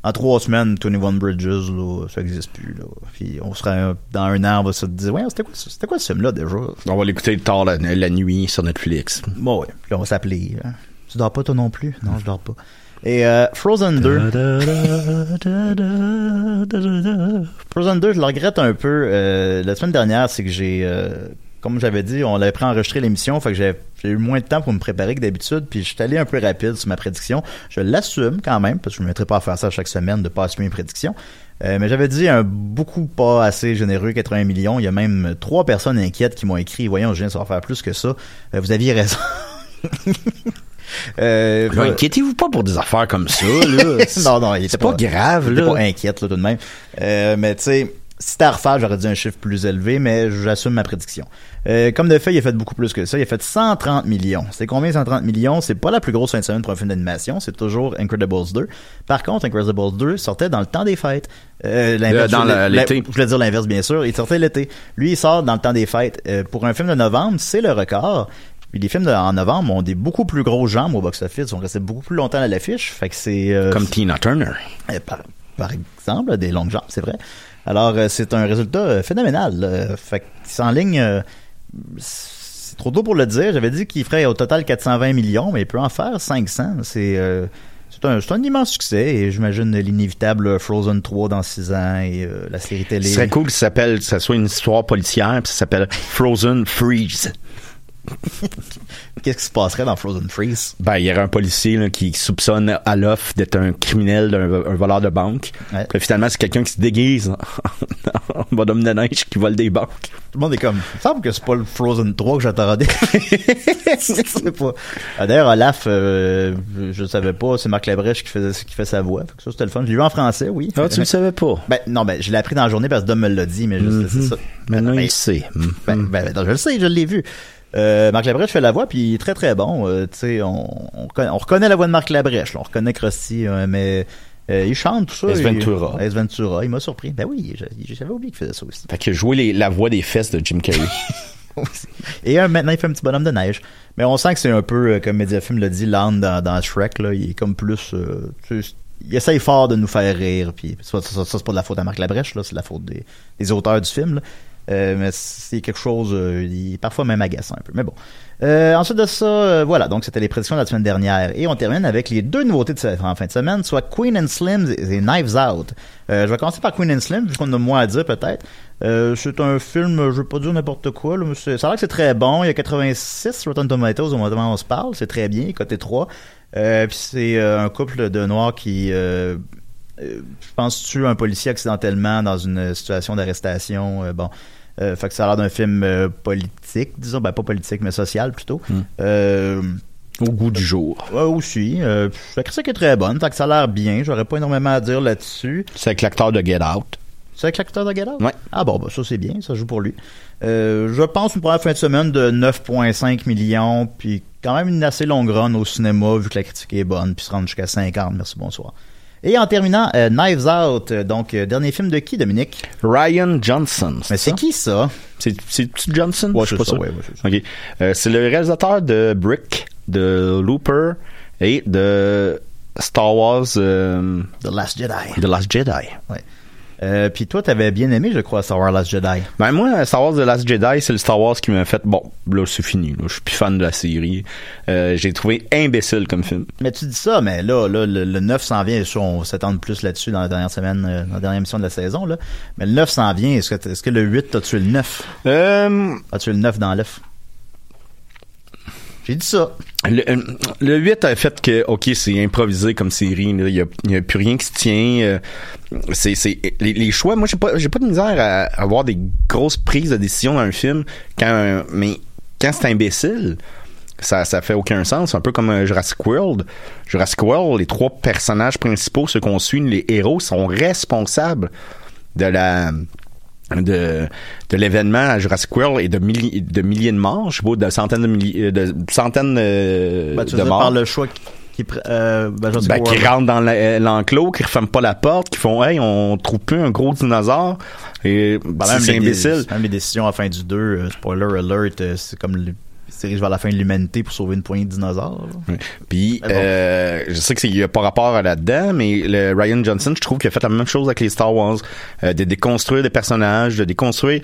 en trois semaines, 21 Bridges, là, ça existe plus. Là. Puis on sera un- dans un an, on va se dire, ouais, c'était quoi, ce- c'était quoi ce film-là déjà? On va l'écouter tard la, la nuit sur Netflix. Bon, ouais. Puis là, on va s'appeler. hein. Tu dors pas toi non plus? Non, je dors pas. Et euh, Frozen 2. Frozen 2, je le regrette un peu. Euh, la semaine dernière, c'est que j'ai, euh, comme j'avais dit, on l'avait pré-enregistré l'émission, fait que j'ai eu moins de temps pour me préparer que d'habitude, puis je suis allé un peu rapide sur ma prédiction. Je l'assume quand même, parce que je me mettrai pas à faire ça chaque semaine, de pas assumer une prédiction. Euh, mais j'avais dit un beaucoup pas assez généreux, 80 millions. Il y a même trois personnes inquiètes qui m'ont écrit, voyons, Julien, ça va faire plus que ça. Euh, vous aviez raison. Euh, inquiétez-vous pas pour des affaires comme ça, là. non, non, il était C'est pas grave, là. pas inquiète, là, tout de même. Euh, mais tu sais, si c'était à refaire, j'aurais dit un chiffre plus élevé, mais j'assume ma prédiction. Euh, comme de fait, il a fait beaucoup plus que ça. Il a fait 130 millions. C'est combien 130 millions? C'est pas la plus grosse fin de semaine pour un film d'animation. C'est toujours Incredibles 2. Par contre, Incredibles 2 sortait dans le temps des fêtes. Euh, l'inverse, dans l'été. Je voulais dire l'inverse, bien sûr. Il sortait l'été. Lui, il sort dans le temps des fêtes. Euh, pour un film de novembre, c'est le record. Puis les films de- en novembre ont des beaucoup plus gros jambes au box-office. On restait beaucoup plus longtemps à l'affiche. Fait que c'est... euh, Comme Tina Turner. euh, par, par exemple, des longues jambes, c'est vrai. Alors, euh, c'est un résultat euh, phénoménal. là. Fait qu'il s'enligne... euh, c'est trop tôt pour le dire. J'avais dit qu'il ferait au total 420 millions, mais il peut en faire 500. C'est... euh, c'est un, immense succès et j'imagine l'inévitable Frozen 3 dans 6 ans et euh, la série télé. Ce serait cool que ça s'appelle, que ça soit une histoire policière, puis ça s'appelle Frozen Freeze. Qu'est-ce qui se passerait dans Frozen Freeze? Ben, il y aurait un policier là, qui soupçonne Alof d'être un criminel, d'un un voleur de banque. Ouais. Puis finalement, c'est quelqu'un qui se déguise en bonhomme de neige qui vole des banques. Tout le monde est comme, il me semble que c'est pas le Frozen 3 que j'attendais. pas. Ah, D'ailleurs, Olaf, euh, je le savais pas, c'est Marc Labrèche qui faisait, qui fait sa voix. Fait que ça, c'était le fun. Je l'ai vu en français, oui. Ah, tu le savais pas? Ben, non, ben, je l'ai appris dans la journée parce que Dom me l'a dit, mais je sais, c'est ça. Maintenant, Ben, il sait. Ben, ben, non, je le sais, je l'ai vu. Euh, Marc Labrèche fait la voix, puis il est très très bon. Euh, tu sais, on, on, reconnaît, on reconnaît la voix de Marc Labrèche, là. on reconnaît Krusty, euh, mais euh, il chante tout ça. S. il- Ventura. S. Ventura, il m'a surpris. Ben oui, j'avais oublié qu'il faisait ça aussi. Fait que jouer les- la voix des fesses de Jim Carrey. Et maintenant, il fait un petit bonhomme de neige. Mais on sent que c'est un peu, comme Mediafilm l'a dit, Land dans, dans Shrek. Là, il est comme plus... tu sais, il essaye fort de nous faire rire. Puis ça, ça, ça, c'est pas de la faute à Marc Labrèche, là, c'est de la faute des, des auteurs du film. là. Euh, mais c'est quelque chose, euh, parfois même agaçant un peu. Mais bon. Euh, ensuite de ça, voilà, donc c'était les prédictions de la semaine dernière. Et on termine avec les deux nouveautés de cette en fin de semaine, soit Queen and Slim et Knives Out. Je vais commencer par Queen and Slim, vu qu'on a moins à dire peut-être. C'est un film, je veux pas dire n'importe quoi, mais ça a l'air que c'est très bon. Il y a 86 Rotten Tomatoes au moment où on se parle, c'est très bien, côté 3. Euh, puis c'est un couple de noirs qui... Je pense tue un policier accidentellement dans une situation d'arrestation? bon, euh, fait que ça a l'air d'un film euh, politique, disons, ben pas politique, mais social plutôt. Euh, Au goût du jour. ouais, aussi. Euh, la critique est très bonne, fait que ça a l'air bien. J'aurais pas énormément à dire là-dessus. C'est avec l'acteur de Get Out. C'est avec l'acteur de Get Out? Ouais. Ah bon, bah, ça c'est bien, ça joue pour lui. Euh, je pense une première fin de semaine de 9,5 millions, puis quand même une assez longue run au cinéma, vu que la critique est bonne, puis se rendre jusqu'à 50. Merci, bonsoir. Et en terminant, euh, Knives Out, euh, donc euh, dernier film de qui, Dominique? Ryan Johnson. Mais c'est qui ça? C'est c'est Johnson? Ouais, Je suis c'est pas ça, sûr. ouais, ouais, c'est ça. Ok. Euh, c'est le réalisateur de Brick, de Looper et de Star Wars euh, The Last Jedi. The Last Jedi. Ouais. Euh, puis toi, t'avais bien aimé, je crois, Star Wars Last Jedi. Ben moi, Star Wars The Last Jedi, c'est le Star Wars qui m'a fait bon, là c'est fini, là, je suis plus fan de la série. Euh, j'ai trouvé imbécile comme film. Mais tu dis ça, mais là, là le, le 9 s'en vient. On s'attend plus là-dessus dans la dernière semaine, euh, dans la dernière émission de la saison. Là. Mais le 9 s'en vient. Est-ce que, est-ce que le 8 a tué le 9? Euh, A tué le 9 dans l'œuf? J'ai dit ça. le, euh, le 8 a fait que OK, c'est improvisé comme série, il y a, plus rien qui se tient. euh, c'est c'est les, choix, moi j'ai pas pas de misère à avoir des grosses prises de décision dans un film quand mais quand c'est imbécile, ça, ça fait aucun sens. Un peu comme euh, Jurassic World. Jurassic World, les trois personnages principaux, ceux qu'on suit, les héros, sont responsables de la de, de l'événement à Jurassic World et de, milli- de milliers de morts, je sais pas, de centaines de milliers, de centaines euh, Ben, tu de morts. par le choix qui, euh, ben, Ben, qui rentrent dans l'enclos, qui referment pas la porte, qui font hey, on trouve plus un gros dinosaure. Et Ben, c'est imbécile. Même les décisions à la fin du 2, euh, spoiler alert, euh, c'est comme se dirige vers la fin de l'humanité pour sauver une poignée de dinosaures. là. Puis, bon. euh, je sais qu'il y a pas rapport à là-dedans, mais le Ryan Johnson, je trouve qu'il a fait la même chose avec les Star Wars, euh, de déconstruire des personnages, de déconstruire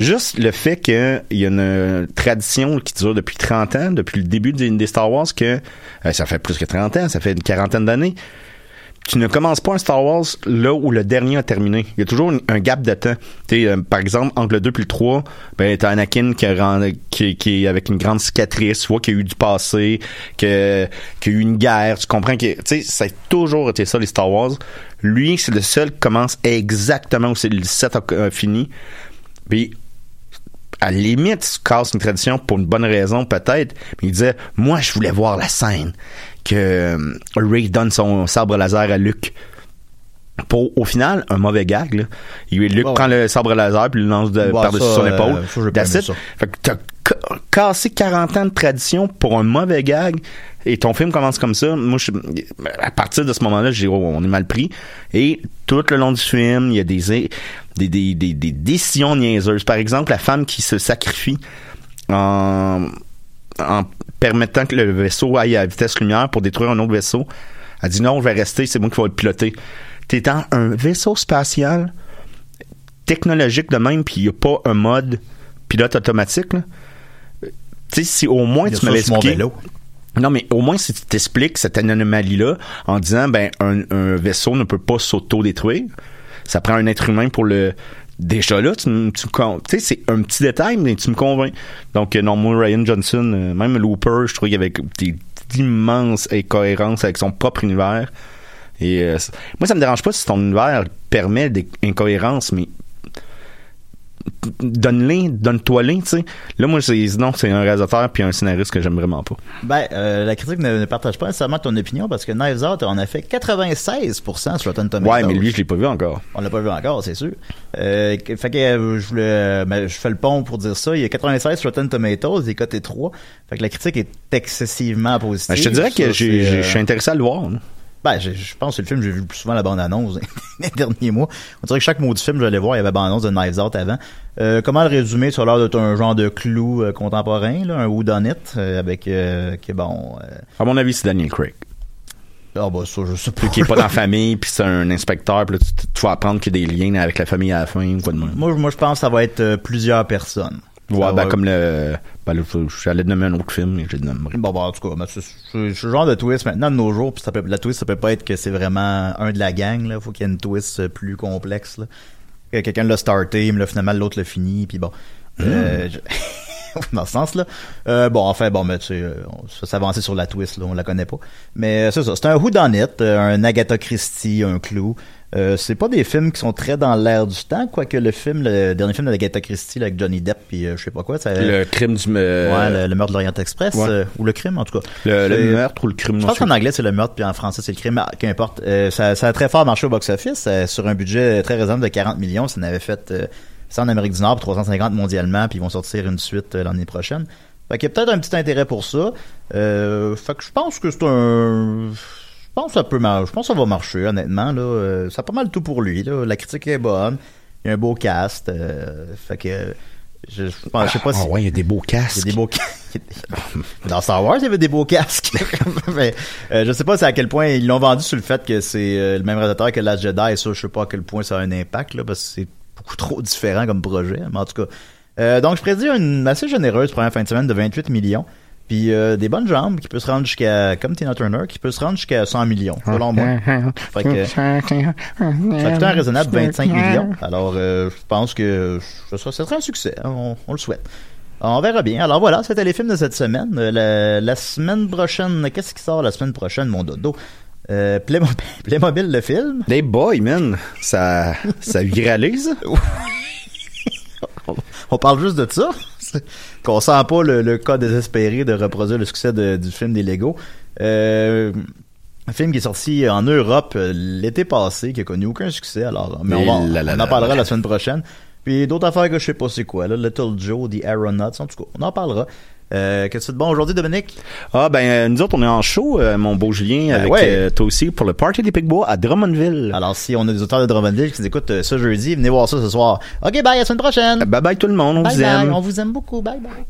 juste le fait qu'il y a une tradition qui dure depuis 30 ans, depuis le début des, des Star Wars, que euh, ça fait plus que 30 ans, ça fait une quarantaine d'années. Tu ne commences pas un Star Wars là où le dernier a terminé. Il y a toujours un, gap de temps. Euh, par exemple, entre le 2 puis le 3, ben, t'as Anakin qui, rend- qui, est avec une grande cicatrice, tu vois qu'il y a eu du passé, que, qu'il y a eu une guerre. Tu comprends que, tu sais, ça a toujours été ça, les Star Wars. Lui, c'est le seul qui commence exactement où c'est le 7 a, a fini. Puis, à la limite, tu casses une tradition pour une bonne raison, peut-être. Mais il disait, moi, je voulais voir la scène que euh, Ray donne son sabre laser à Luke. Pour, au final, un mauvais gag, là. Luke ouais. prend le sabre laser puis le lance de- par-dessus son euh, épaule. ça. Fait que t'as ca- cassé 40 ans de tradition pour un mauvais gag et ton film commence comme ça. Moi, je, à partir de ce moment-là, j'ai, oh, on est mal pris. Et tout le long du film, il y a des, des, des, des, des décisions niaiseuses. Par exemple, la femme qui se sacrifie en, en permettant que le vaisseau aille à vitesse lumière pour détruire un autre vaisseau. Elle dit non, je vais rester, c'est moi qui vais le piloter. T'es dans un vaisseau spatial technologique de même, puis il n'y a pas un mode pilote automatique. Tu sais, si au moins tu m'avais expliqué. vélo. Non, mais au moins si tu t'expliques cette anomalie-là en disant ben un, un vaisseau ne peut pas s'auto-détruire, ça prend un être humain pour le déjà là, tu, me- tu sais, c'est un petit détail, mais tu me convaincs. Donc, euh, non, Ryan Johnson, euh, même Looper, je trouve qu'il y avait des d'immenses incohérences avec son propre univers. Et euh, moi, ça me dérange pas si ton univers permet des incohérences, mais donne-les, donne-toi-les, tu sais. Là, moi, c'est, non, c'est un réalisateur puis un scénariste que j'aime vraiment pas. Ben, euh, la critique ne, ne partage pas nécessairement ton opinion parce que Knives Out en a fait 96% sur Rotten Tomatoes. Ouais, mais lui, je l'ai pas vu encore. On l'a pas vu encore, c'est sûr. Euh, fait que euh, je voulais, ben, je fais le pont pour dire ça. Il y a 96 sur Rotten Tomatoes, il est coté 3. Fait que la critique est excessivement positive. Ben, je te dirais que je suis intéressé à le voir. là. Ben, je, je pense que c'est le film que j'ai vu le plus souvent la bande-annonce les derniers mois. On dirait que chaque mot du film, je l'allais voir, il y avait bande-annonce de Knives Out avant. Euh, comment le résumer? Ça a l'air d'être un genre de clou euh, contemporain, là, un whodunit, euh, avec, euh, qui est bon... À mon avis, c'est Daniel Craig. Ah bah ça, je sais pas. Qui est pas dans la famille, puis c'est un inspecteur, puis tu, tu vas apprendre qu'il y a des liens avec la famille à la fin, ou quoi de même. Moi, moi, je pense que ça va être plusieurs personnes. Ouais, ben, comme le. Ben, là, j'allais nommer un autre film, mais je le nommerai. Bon, bah, en tout cas, ben, c'est le genre de twist maintenant de nos jours, puis ça peut, la twist, ça peut pas être que c'est vraiment un de la gang, là. Faut qu'il y ait une twist euh, plus complexe, là. Quelqu'un l'a starté, mais là, finalement, l'autre l'a fini, puis bon. Euh, je- dans ce sens-là. Euh, bon, enfin, bon, mais tu sais, euh, on ça s'avancer sur la twist, là, on la connaît pas. Mais euh, c'est ça, c'est un whodunit, euh, un Agatha Christie, un clou. Euh, c'est pas des films qui sont très dans l'air du temps, quoique le film, le dernier film d'Agatha Christie, là, avec Johnny Depp, puis euh, je sais pas quoi, ça... Le crime du. euh, Ouais, le, le meurtre de l'Orient Express, ouais. euh, ou le crime en tout cas. le, meurtre ou le crime, Je pense qu'en anglais c'est le meurtre, puis en français c'est le crime, Ah, qu'importe. Euh, ça, ça a très fort marché au box-office, sur un budget très raisonnable de 40 millions. Ça en avait fait ça en Amérique du Nord, puis 350 mondialement, puis ils vont sortir une suite l'année prochaine. Fait qu'il y a peut-être un petit intérêt pour ça. Euh, fait que je pense que c'est un... Je pense que ça peut mar- Je pense que ça va marcher, honnêtement. Là. Euh, ça a pas mal tout pour lui. Là. La critique est bonne. Il y a un beau cast. euh, fait que... Je, je, pense- je sais pas Ah si... ouais, il y a des beaux Il y a casques. des beaux Dans Star Wars, il y avait des beaux casques. Mais, euh, je sais pas à quel point ils l'ont vendu sur le fait que c'est euh, le même réalisateur que Last Jedi. Et ça, je sais pas à quel point ça a un impact, là, parce que c'est beaucoup trop différent comme projet. Mais en tout cas. Euh, donc, je prédis une assez généreuse première fin de semaine de 28 millions. Puis euh, des bonnes jambes qui peut se rendre jusqu'à, comme Tina Turner, qui peut se rendre jusqu'à 100 millions, selon moi. Fait que, ça coûte un raisonnable 25 millions. Alors, euh, je pense que ce sera, ce sera un succès. hein, On, on le souhaite. On verra bien. Alors voilà, c'était les films de cette semaine. Euh, La, la semaine prochaine, qu'est-ce qui sort la semaine prochaine, mon dodo? Euh, Playmobil, Playmobil, le film. Des boys, man. Ça, ça viralise. On parle juste de ça. Qu'on sent pas le, le cas désespéré de reproduire le succès de- du film des Lego. Euh, un film qui est sorti en Europe euh, l'été passé, qui a connu aucun succès. Alors, mais on, va- en parlera là. la semaine prochaine. Puis d'autres affaires que je sais pas c'est quoi, là, Little Joe, The Aeronauts, en tout cas, on en parlera. Euh, Qu'est-ce que tu fais de bon aujourd'hui, Dominique? Ah, ben, euh, nous autres, on est en show, euh, mon beau Julien, Ben avec ouais. euh, toi aussi, pour le Party des Picbois à Drummondville. Alors, si on a des auteurs de Drummondville qui nous écoutent euh, ce jeudi, venez voir ça ce soir. OK, bye, à la semaine prochaine! Bye bye tout le monde, on Bye vous bye, aime. on vous aime beaucoup, bye bye.